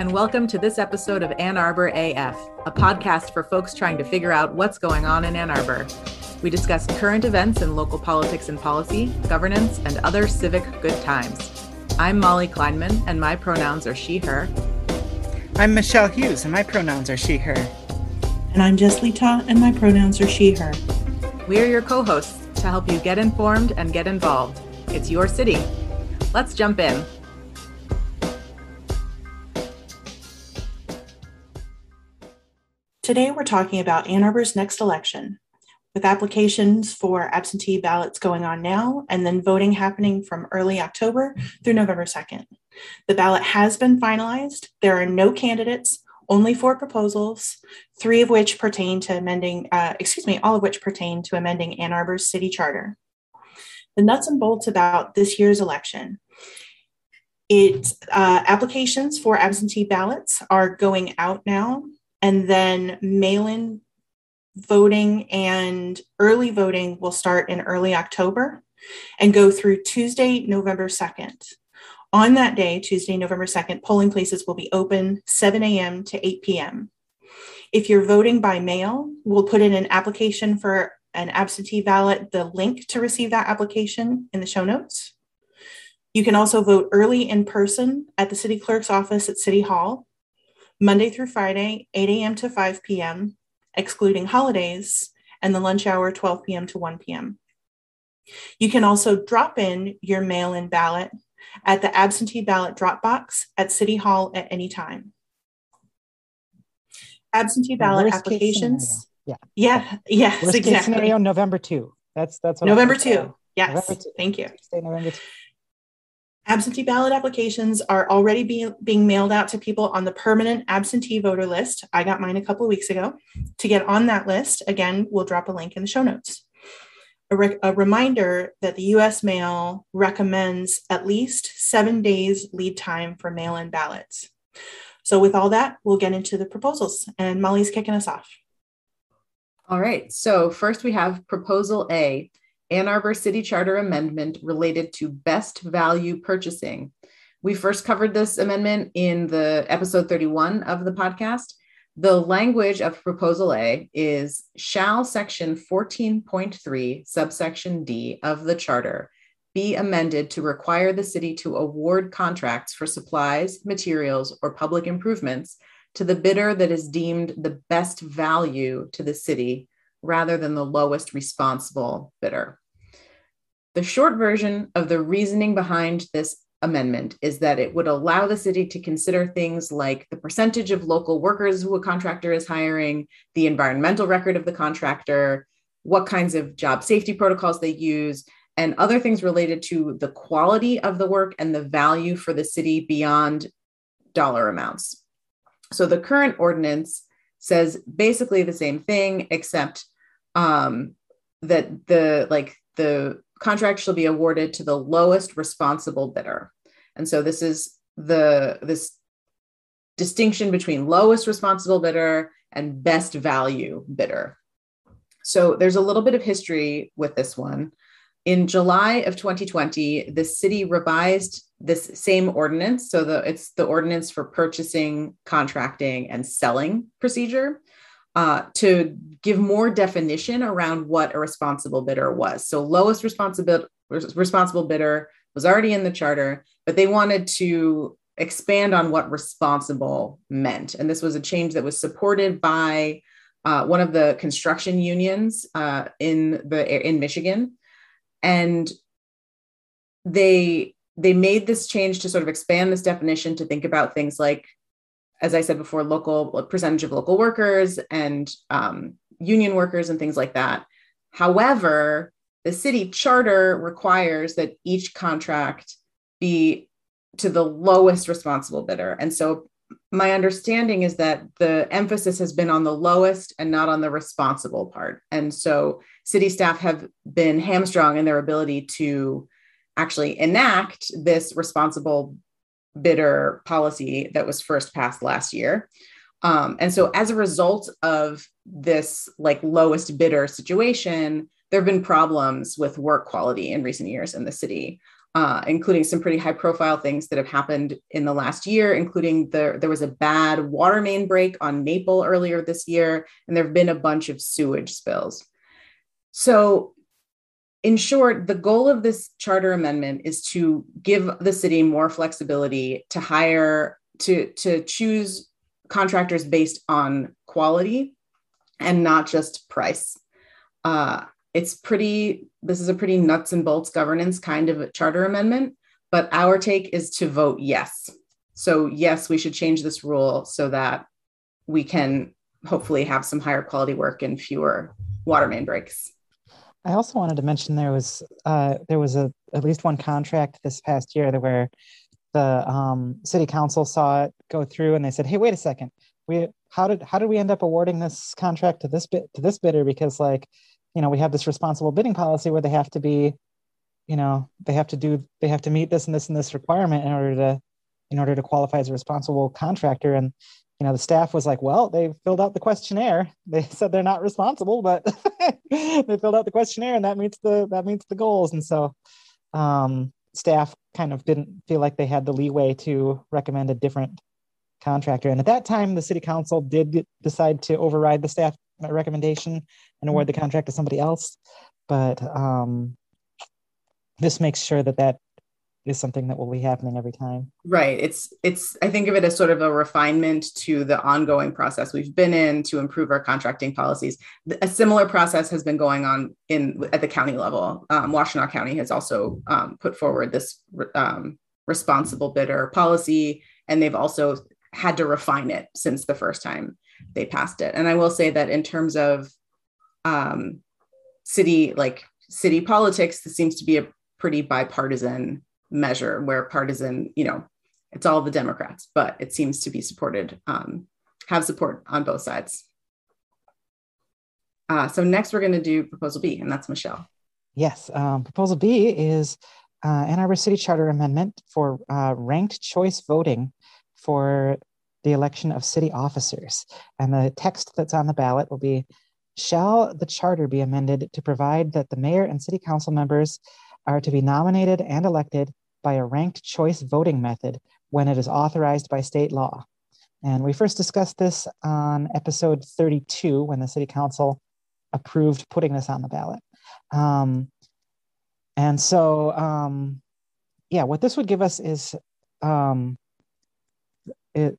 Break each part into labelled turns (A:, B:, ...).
A: and welcome to this episode of Ann Arbor AF, a podcast for folks trying to figure out what's going on in Ann Arbor. We discuss current events in local politics and policy, governance, and other civic good times. I'm Molly Kleinman, and my pronouns are she, her.
B: I'm Michelle Hughes, and my pronouns are she, her.
C: And I'm Jess Letaw, and my pronouns are she, her.
A: We're your co hosts to help you get informed and get involved. It's your city. Let's jump in.
C: Today, we're talking about Ann Arbor's next election, with applications for absentee ballots going on now and then voting happening from early October through November 2nd. The ballot has been finalized. There are no candidates, only four proposals, three of which pertain to amending, uh, excuse me, all of which pertain to amending Ann Arbor's city charter. The nuts and bolts about this year's election. It uh, applications for absentee ballots are going out now and then mail in voting and early voting will start in early October and go through Tuesday, November 2nd. On that day, Tuesday, November 2nd, polling places will be open 7 a.m. to 8 p.m. If you're voting by mail, we'll put in an application for an absentee ballot, the link to receive that application in the show notes. You can also vote early in person at the city clerk's office at City Hall Monday through Friday, 8 a.m. to 5 p.m., excluding holidays, and the lunch hour, 12 p.m. to 1 p.m. You can also drop in your mail in ballot at the absentee ballot drop box at City Hall at any time. Absentee ballot applications.
B: Yeah.
C: Yeah. Yes.
B: Worst
C: exactly.
B: Case scenario November 2. That's that's
C: what November 2. Yes. November 2. Thank you.
B: November 2.
C: Absentee ballot applications are already being, being mailed out to people on the permanent absentee voter list. I got mine a couple weeks ago. To get on that list, again, we'll drop a link in the show notes. A, re- a reminder that the US mail recommends at least seven days lead time for mail in ballots. So, with all that, we'll get into the proposals, and Molly's kicking us off.
A: All right. So, first we have Proposal A Ann Arbor City Charter Amendment related to best value purchasing. We first covered this amendment in the episode 31 of the podcast. The language of Proposal A is Shall Section 14.3, subsection D of the Charter be amended to require the city to award contracts for supplies, materials, or public improvements to the bidder that is deemed the best value to the city rather than the lowest responsible bidder. The short version of the reasoning behind this amendment is that it would allow the city to consider things like the percentage of local workers who a contractor is hiring, the environmental record of the contractor, what kinds of job safety protocols they use, and other things related to the quality of the work and the value for the city beyond dollar amounts. So the current ordinance says basically the same thing, except um, that the like the contract shall be awarded to the lowest responsible bidder. And so this is the this distinction between lowest responsible bidder and best value bidder. So there's a little bit of history with this one. In July of 2020, the city revised this same ordinance. So the, it's the ordinance for purchasing, contracting, and selling procedure uh, to give more definition around what a responsible bidder was. So lowest responsible responsible bidder was already in the charter, but they wanted to expand on what responsible meant. And this was a change that was supported by uh, one of the construction unions uh, in the in Michigan, and they they made this change to sort of expand this definition to think about things like as I said before, local percentage of local workers and um, union workers and things like that. However, the city charter requires that each contract be to the lowest responsible bidder. And so my understanding is that the emphasis has been on the lowest and not on the responsible part. And so city staff have been hamstrung in their ability to actually enact this responsible bidder policy that was first passed last year. Um, and so as a result of this like lowest bidder situation, there have been problems with work quality in recent years in the city. uh, including some pretty high profile things that have happened in the last year, including the, there was a bad water main break on Maple earlier this year, and there have been a bunch of sewage spills. So, in short, the goal of this charter amendment is to give the city more flexibility to hire, to, to choose contractors based on quality and not just price. Uh, it's pretty this is a pretty nuts and bolts governance kind of charter amendment but our take is to vote yes so yes we should change this rule so that we can hopefully have some higher quality work and fewer water main breaks
B: i also wanted to mention there was uh, there was a at least one contract this past year that where the um, city council saw it go through and they said hey wait a second. We how did how did we end up awarding this contract to this bit to this bidder? Because like you know we have this responsible bidding policy where they have to be you know they have to do they have to meet this and this and this requirement in order to in order to qualify as a responsible contractor. And you know the staff was like well they filled out the questionnaire they said they're not responsible but they filled out the questionnaire and that meets the that meets the goals and so um, staff kind of didn't feel like they had the leeway to recommend a different contractor and at that time the city council did decide to override the staff recommendation and award the mm-hmm. contract to somebody else. But um, this makes sure that that is something that will be happening every time.
A: Right. It's it's I think of it as sort of a refinement to the ongoing process we've been in to improve our contracting policies. A similar process has been going on in at the county level. Um, Washtenaw County has also um, put forward this um, responsible bidder policy, and they've also had to refine it since the first time they passed it. And I will say that in terms of um, city, like city politics, this seems to be a pretty bipartisan measure where partisan, you know, it's all the Democrats, but it seems to be supported, um, have support on both sides. Uh, so next we're going to do proposal B, and that's Michelle.
B: Yes, um, proposal B is uh, Ann Arbor City Charter Amendment for uh, ranked choice voting for the election of city officers. And the text that's on the ballot will be Shall the charter be amended to provide that the mayor and city council members are to be nominated and elected by a ranked choice voting method when it is authorized by state law? And we first discussed this on episode 32 when the city council approved putting this on the ballot. Um, and so, um, yeah, what this would give us is um, it,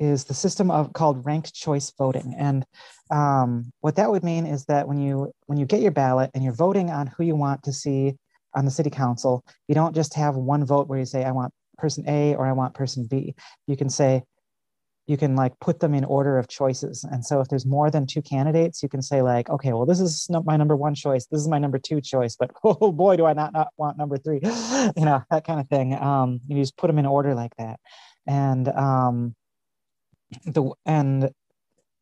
B: is the system of called ranked choice voting and um, what that would mean is that when you when you get your ballot and you're voting on who you want to see on the city council you don't just have one vote where you say i want person a or i want person b. You can say you can like put them in order of choices. And so if there's more than two candidates you can say like okay well this is my number one choice. This is my number two choice but oh boy do i not, not want number three. You know that kind of thing. Um, you just put them in order like that. And um, the and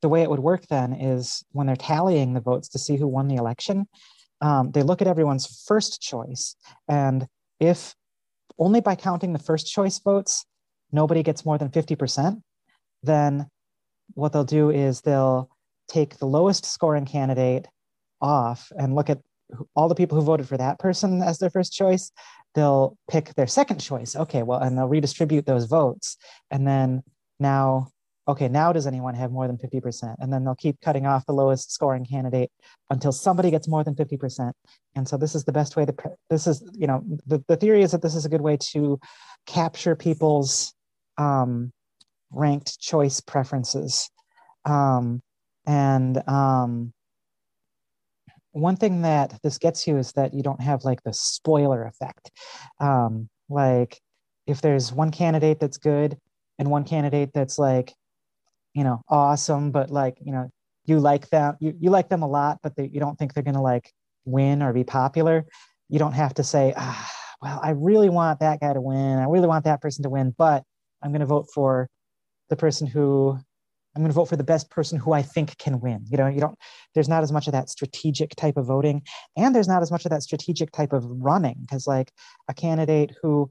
B: the way it would work then is when they're tallying the votes to see who won the election, um, they look at everyone's first choice, and if only by counting the first choice votes, nobody gets more than fifty percent, then what they'll do is they'll take the lowest scoring candidate off and look at all the people who voted for that person as their first choice. They'll pick their second choice. Okay well and they'll redistribute those votes. And then now okay, now does anyone have more than 50%? And then they'll keep cutting off the lowest scoring candidate until somebody gets more than 50%. And so this is the best way to, this is, you know, the, the theory is that this is a good way to capture people's um, ranked choice preferences. Um, and um, one thing that this gets you is that you don't have like the spoiler effect. Um, like if there's one candidate that's good and one candidate that's like you know awesome but like you know you like them you, you like them a lot but they, you don't think they're going to like win or be popular you don't have to say ah, well i really want that guy to win. I really want that person to win but i'm going to vote for the person who i'm going to vote for the best person who i think can win. You know you don't there's not as much of that strategic type of voting and there's not as much of that strategic type of running because like a candidate who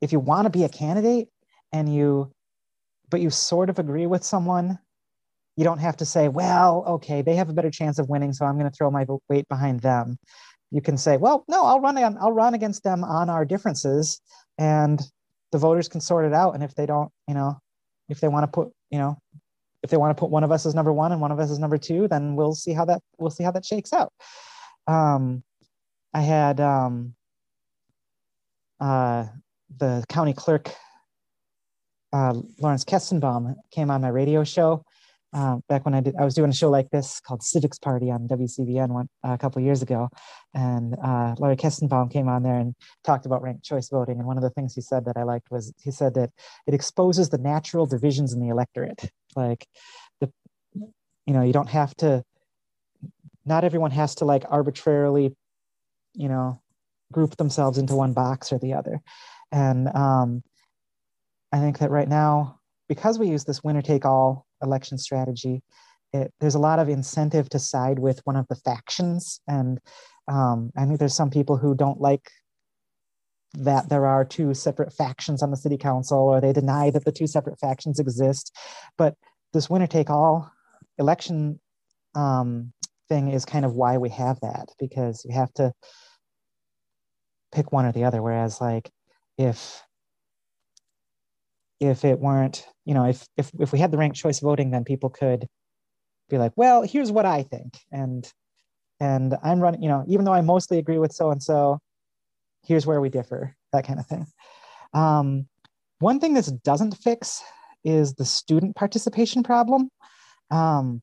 B: if you want to be a candidate and you but you sort of agree with someone, you don't have to say, well, okay, they have a better chance of winning, so I'm going to throw my weight behind them. you can say, well, no, I'll run on, I'll run against them on our differences, and the voters can sort it out. And if they don't, you know, if they want to put, you know, if they want to put one of us as number one and one of us as number two, then we'll see how that we'll see how that shakes out. Um, I had um, uh, the county clerk uh, Lawrence Kestenbaum came on my radio show uh, back when I did. I was doing a show like this called Civics Party on WCBN one, uh, a couple years ago, and uh, Larry Kestenbaum came on there and talked about ranked choice voting. And one of the things he said that I liked was he said that it exposes the natural divisions in the electorate. Like the, you know, you don't have to. Not everyone has to like arbitrarily, you know, group themselves into one box or the other. And um, I think that right now, because we use this winner take all election strategy, it, there's a lot of incentive to side with one of the factions. And um, I think there's some people who don't like that there are two separate factions on the city council, or they deny that the two separate factions exist. But this winner take all election um, thing is kind of why we have that, because you have to pick one or the other. Whereas, like, if if it weren't, you know, if if if we had the ranked choice voting, then people could be like, well, here's what I think, and and I'm running, you know, even though I mostly agree with so and so, here's where we differ, that kind of thing. Um, one thing this doesn't fix is the student participation problem, um,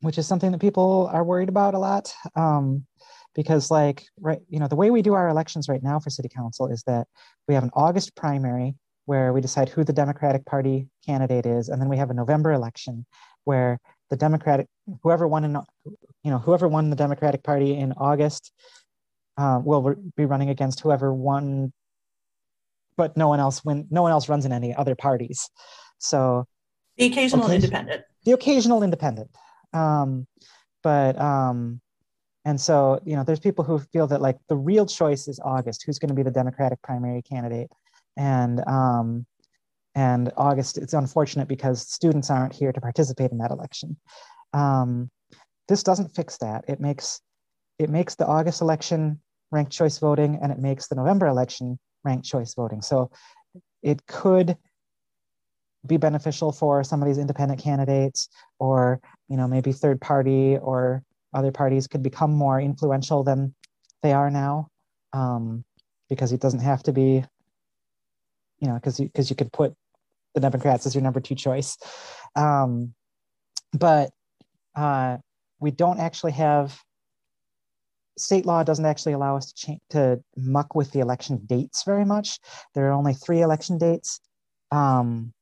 B: which is something that people are worried about a lot. Um, because like right you know the way we do our elections right now for city council is that we have an august primary where we decide who the democratic party candidate is. And then we have a november election where the democratic whoever won in you know whoever won the democratic party in august uh, will be running against whoever won but no one else win no one else runs in any other parties. So
C: the occasional independent.
B: The occasional independent. Um, but um, and so, you know, there's people who feel that like the real choice is August, who's going to be the Democratic primary candidate. And um, and August, it's unfortunate because students aren't here to participate in that election. Um, this doesn't fix that. It makes it makes the August election ranked choice voting, and it makes the November election ranked choice voting. So it could be beneficial for some of these independent candidates, or you know maybe third party or other parties could become more influential than they are now um, because it doesn't have to be you know because you because you could put the democrats as your number two choice. Um, but uh, we don't actually have state law doesn't actually allow us to change to muck with the election dates very much. There are only three election dates um,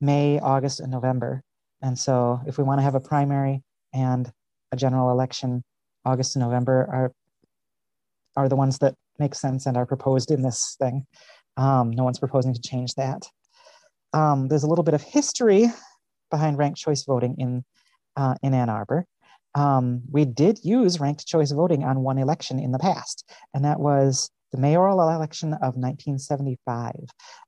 B: may august and november. And so if we want to have a primary and a general election, August and November are are the ones that make sense and are proposed in this thing. Um, no one's proposing to change that. Um, there's a little bit of history behind ranked choice voting in uh, in Ann Arbor. Um, we did use ranked choice voting on one election in the past, and that was the mayoral election of 1975.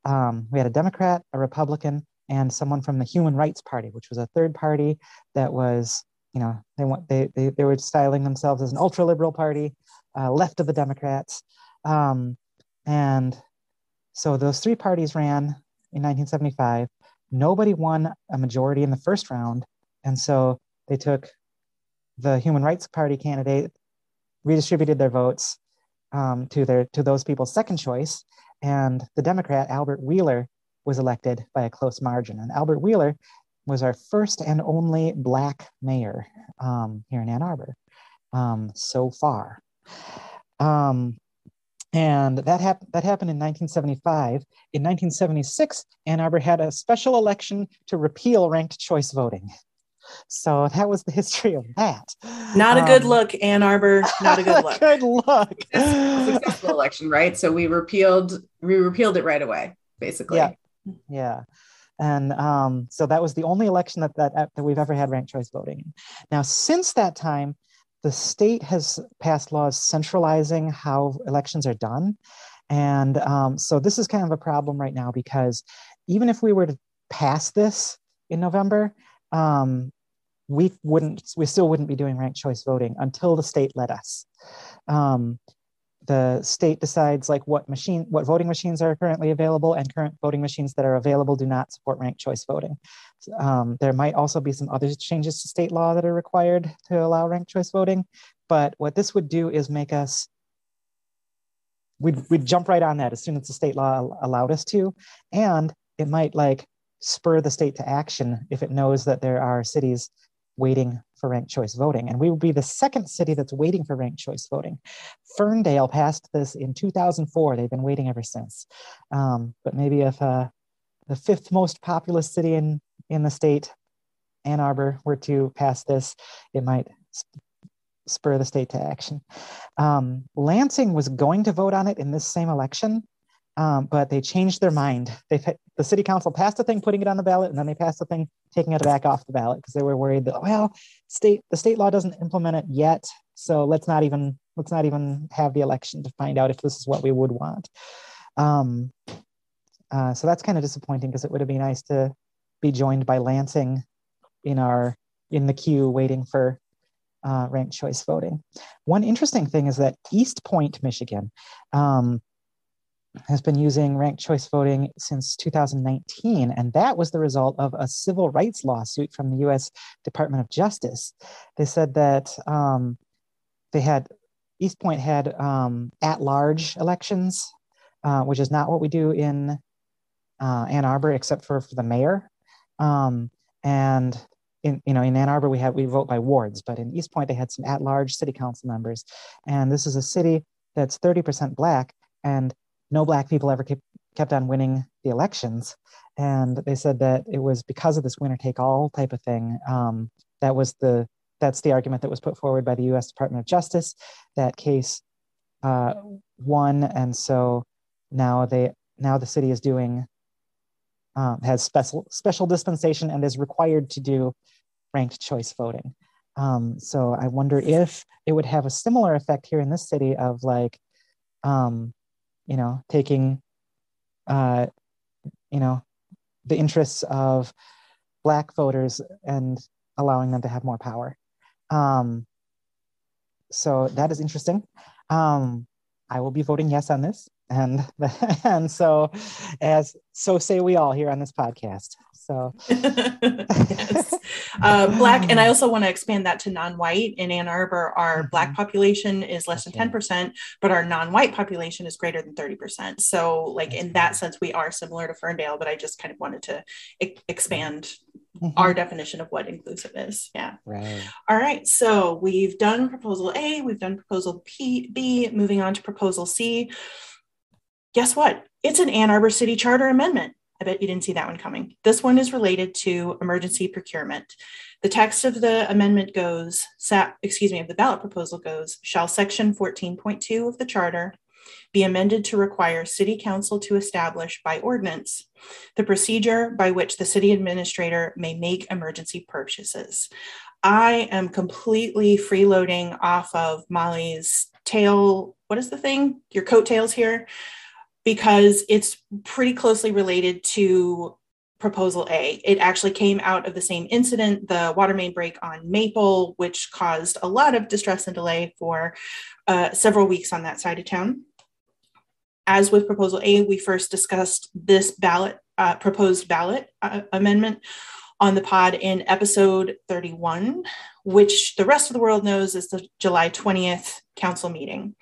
B: Um, we had a Democrat, a Republican, and someone from the Human Rights Party, which was a third party that was you know they want they they, they were styling themselves as an ultra liberal party uh, left of the democrats um, and so those three parties ran in 1975 nobody won a majority in the first round. And so they took the human rights party candidate redistributed their votes um, to their to those people's second choice. And the democrat albert wheeler was elected by a close margin. And albert wheeler was our first and only Black mayor um, here in Ann Arbor um, so far. Um, and that, hap- that happened in 1975. In 1976, Ann Arbor had a special election to repeal ranked choice voting. So that was the history of that.
C: Not a good um, look, Ann Arbor. Not a good look.
B: good look.
A: successful election, right? So we repealed we repealed it right away, basically.
B: Yeah. Yeah. And um, so that was the only election that, that, that we've ever had ranked choice voting. Now, since that time, the state has passed laws centralizing how elections are done. And um, so this is kind of a problem right now because even if we were to pass this in November, um, we wouldn't, we still wouldn't be doing ranked choice voting until the state let us. Um, the state decides like what machine, what voting machines are currently available, and current voting machines that are available do not support ranked choice voting. Um, there might also be some other changes to state law that are required to allow ranked choice voting, but what this would do is make us we'd, we'd jump right on that as soon as the state law allowed us to. And it might like spur the state to action if it knows that there are cities waiting for ranked choice voting. And we will be the second city that's waiting for ranked choice voting. Ferndale passed this in 2004. They've been waiting ever since. Um, but maybe if uh, the fifth most populous city in, in the state, Ann Arbor, were to pass this, it might spur the state to action. Um, Lansing was going to vote on it in this same election, um, but they changed their mind. They the city council passed a thing putting it on the ballot, and then they passed a thing taking it back off the ballot because they were worried that well, state the state law doesn't implement it yet, so let's not even let's not even have the election to find out if this is what we would want. Um, uh, so that's kind of disappointing because it would have been nice to be joined by Lansing in our in the queue waiting for uh, ranked choice voting. One interesting thing is that Eastpointe, Michigan, um, has been using ranked choice voting since 2019, and that was the result of a civil rights lawsuit from the US Department of Justice. They said that um, they had, Eastpointe had um, at large elections, uh, which is not what we do in uh, Ann Arbor, except for, for the mayor. Um, and in you know in Ann Arbor we have we vote by wards, but in Eastpointe they had some at-large city council members, and this is a city that's 30% black, and no black people ever kept kept on winning the elections, and they said that it was because of this winner-take-all type of thing. Um, that was the that's the argument that was put forward by the U.S. Department of Justice. That case uh, won, and so now they now the city is doing um, has special special dispensation and is required to do ranked choice voting. Um, so I wonder if it would have a similar effect here in this city of like, um, you know, taking, uh, you know, the interests of Black voters and allowing them to have more power. Um, so that is interesting. Um, I will be voting yes on this and and so as so say we all here on this podcast. So.
C: Yes. uh, black and i also want to expand that to non-white. In ann arbor our mm-hmm. black population is less than 10% but our non-white population is greater than 30% so like in that sense we are similar to ferndale but i just kind of wanted to e- expand mm-hmm. our definition of what inclusive is. Yeah.
B: Right.
C: All right so we've done proposal a we've done proposal P, b moving on to proposal c guess what? It's an Ann Arbor City Charter amendment. I bet you didn't see that one coming. This one is related to emergency procurement. The text of the amendment goes, excuse me, of the ballot proposal goes, shall section 14.2 of the charter be amended to require city council to establish by ordinance the procedure by which the city administrator may make emergency purchases. I am completely freeloading off of Molly's tail. What is the thing? Your coattails here because it's pretty closely related to proposal A. It actually came out of the same incident, the water main break on Maple, which caused a lot of distress and delay for uh, several weeks on that side of town. As with proposal A, we first discussed this ballot, uh, proposed ballot uh, amendment on the pod in episode 31, which the rest of the world knows is the July 20th council meeting.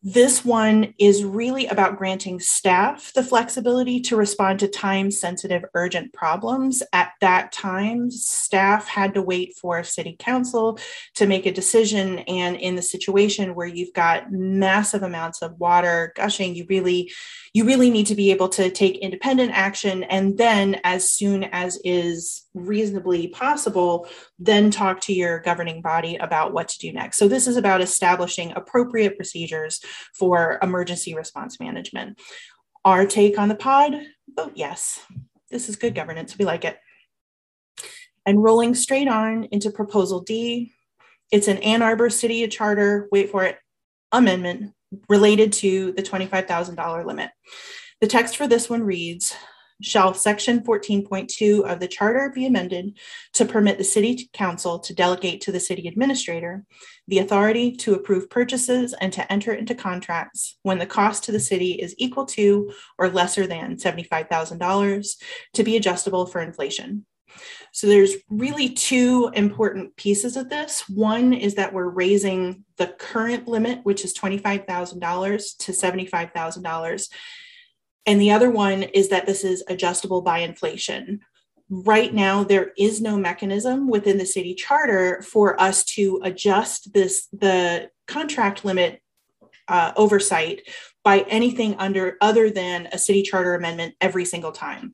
C: This one is really about granting staff the flexibility to respond to time sensitive urgent problems. At that time, staff had to wait for city council to make a decision. And in the situation where you've got massive amounts of water gushing, you really you really need to be able to take independent action and then as soon as is reasonably possible then talk to your governing body about what to do next. So this is about establishing appropriate procedures for emergency response management. Our take on the pod? Vote yes. This is good governance. We like it. And rolling straight on into proposal d. It's an ann arbor city charter. Wait for it. Amendment related to the $25,000 limit. The text for this one reads shall section 14.2 of the charter be amended to permit the city council to delegate to the city administrator the authority to approve purchases and to enter into contracts when the cost to the city is equal to or lesser than $75,000 to be adjustable for inflation. So there's really two important pieces of this. One is that we're raising the current limit, which is $25,000 to $75,000. And the other one is that this is adjustable by inflation. Right now, there is no mechanism within the city charter for us to adjust this the contract limit uh, oversight by anything under other than a city charter amendment every single time.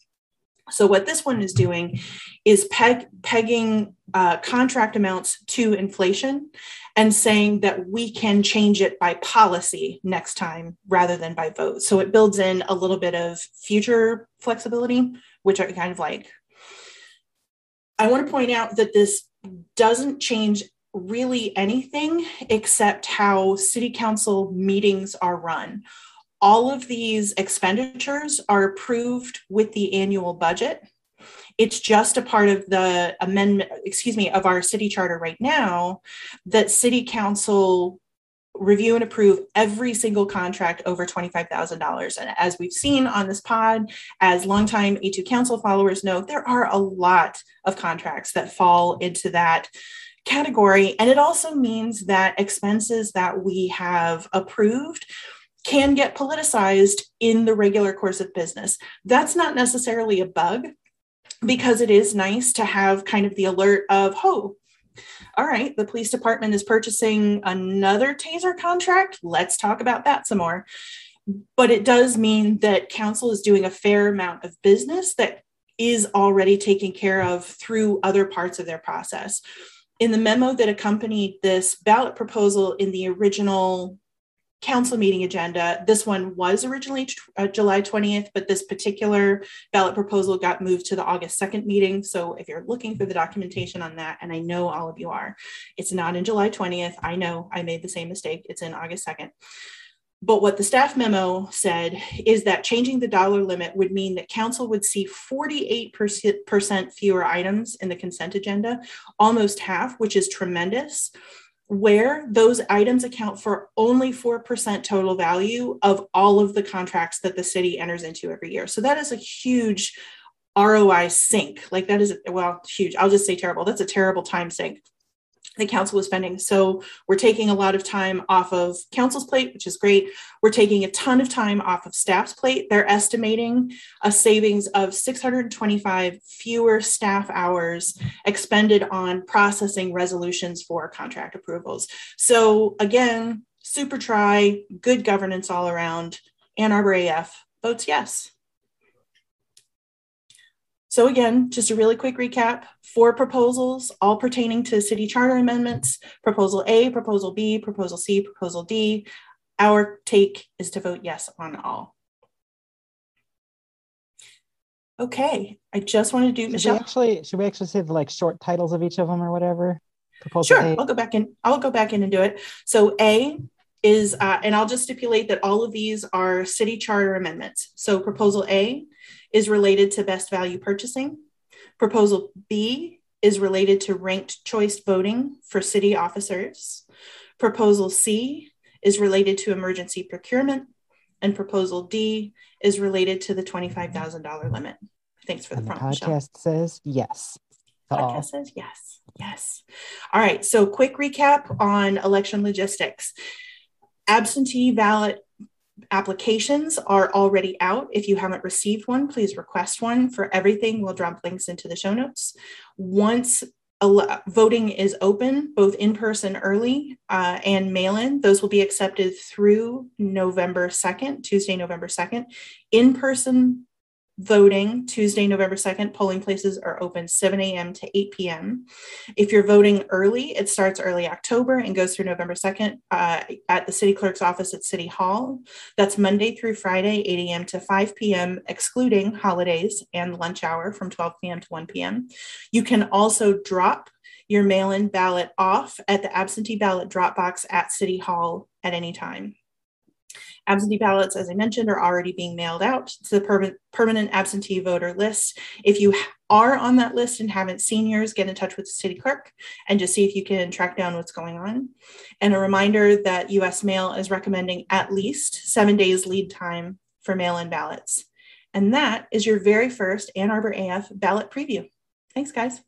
C: So what this one is doing is peg, pegging uh, contract amounts to inflation and saying that we can change it by policy next time rather than by vote. So it builds in a little bit of future flexibility, which I kind of like. I want to point out that this doesn't change really anything except how city council meetings are run all of these expenditures are approved with the annual budget. It's just a part of the amendment, excuse me, of our city charter right now that city council review and approve every single contract over $25,000. And as we've seen on this pod, as longtime A2 council followers know, there are a lot of contracts that fall into that category. And it also means that expenses that we have approved can get politicized in the regular course of business. That's not necessarily a bug because it is nice to have kind of the alert of, oh, all right, the police department is purchasing another taser contract. Let's talk about that some more. But it does mean that council is doing a fair amount of business that is already taken care of through other parts of their process. In the memo that accompanied this ballot proposal in the original council meeting agenda. This one was originally uh, July 20th, but this particular ballot proposal got moved to the August 2nd meeting. So if you're looking for the documentation on that, and I know all of you are, it's not in July 20th. I know I made the same mistake. It's in August 2nd. But what the staff memo said is that changing the dollar limit would mean that council would see 48% fewer items in the consent agenda, almost half, which is tremendous where those items account for only 4% total value of all of the contracts that the city enters into every year. So that is a huge ROI sink. Like that is, well, huge. I'll just say terrible. That's a terrible time sink the council was spending. So we're taking a lot of time off of council's plate, which is great. We're taking a ton of time off of staff's plate. They're estimating a savings of 625 fewer staff hours expended on processing resolutions for contract approvals. So again, super try, good governance all around. Ann Arbor AF votes yes. So again, just a really quick recap, four proposals, all pertaining to city charter amendments, proposal A, proposal B, proposal C, proposal D. Our take is to vote yes on all. Okay, I just want to do,
B: should
C: Michelle.
B: We actually, should we actually say the like short titles of each of them or whatever?
C: Proposal sure, i I'll go back in, I'll go back in and do it. So A is, uh, and I'll just stipulate that all of these are city charter amendments. So proposal A is related to best value purchasing. Proposal B is related to ranked choice voting for city officers. Proposal C is related to emergency procurement. And proposal D is related to the $25,000 limit. Thanks for the,
B: the
C: prompt.
B: podcast
C: Michelle.
B: says yes.
C: Podcast says yes. Yes. All right. So, quick recap on election logistics. Absentee ballot applications are already out. If you haven't received one, please request one. For everything, we'll drop links into the show notes. Once voting is open, both in person early uh, and mail in, those will be accepted through November 2nd, Tuesday, November 2nd. In person voting Tuesday, November 2nd. Polling places are open 7 a.m. to 8 p.m. If you're voting early, it starts early October and goes through November 2nd uh, at the city clerk's office at City Hall. That's Monday through Friday, 8 a.m. to 5 p.m., excluding holidays and lunch hour from 12 p.m. to 1 p.m. You can also drop your mail in ballot off at the absentee ballot drop box at City Hall at any time. Absentee ballots, as I mentioned, are already being mailed out to the per- permanent absentee voter list. If you are on that list and haven't seen yours, get in touch with the city clerk and just see if you can track down what's going on. And a reminder that US Mail is recommending at least seven days lead time for mail in ballots. And that is your very first Ann Arbor AF ballot preview. Thanks, guys.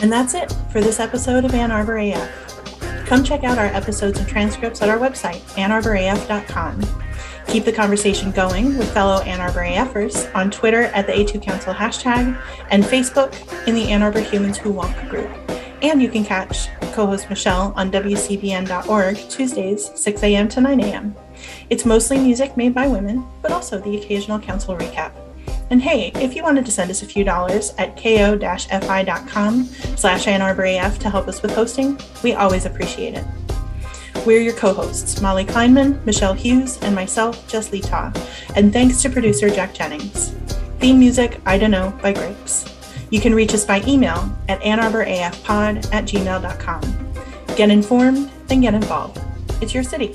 C: And that's it for this episode of Ann Arbor AF. Come check out our episodes and transcripts at our website, annarboraf.com. Keep the conversation going with fellow Ann Arbor AFers on Twitter at the A2 Council hashtag and Facebook in the Ann Arbor Humans Who Walk group. And you can catch co host Michelle on WCBN.org Tuesdays, 6 a.m. to 9 a.m. It's mostly music made by women, but also the occasional council recap. And hey, if you wanted to send us a few dollars at ko-fi.com slash Ann Arbor AF to help us with hosting, we always appreciate it. We're your co-hosts, Molly Kleinman, Michelle Hughes, and myself, Jess Letaw, and thanks to producer Jack Jennings. Theme music, I Don't Know, by Grapes. You can reach us by email at annarborafpod at gmail.com. Get informed, then get involved. It's your city.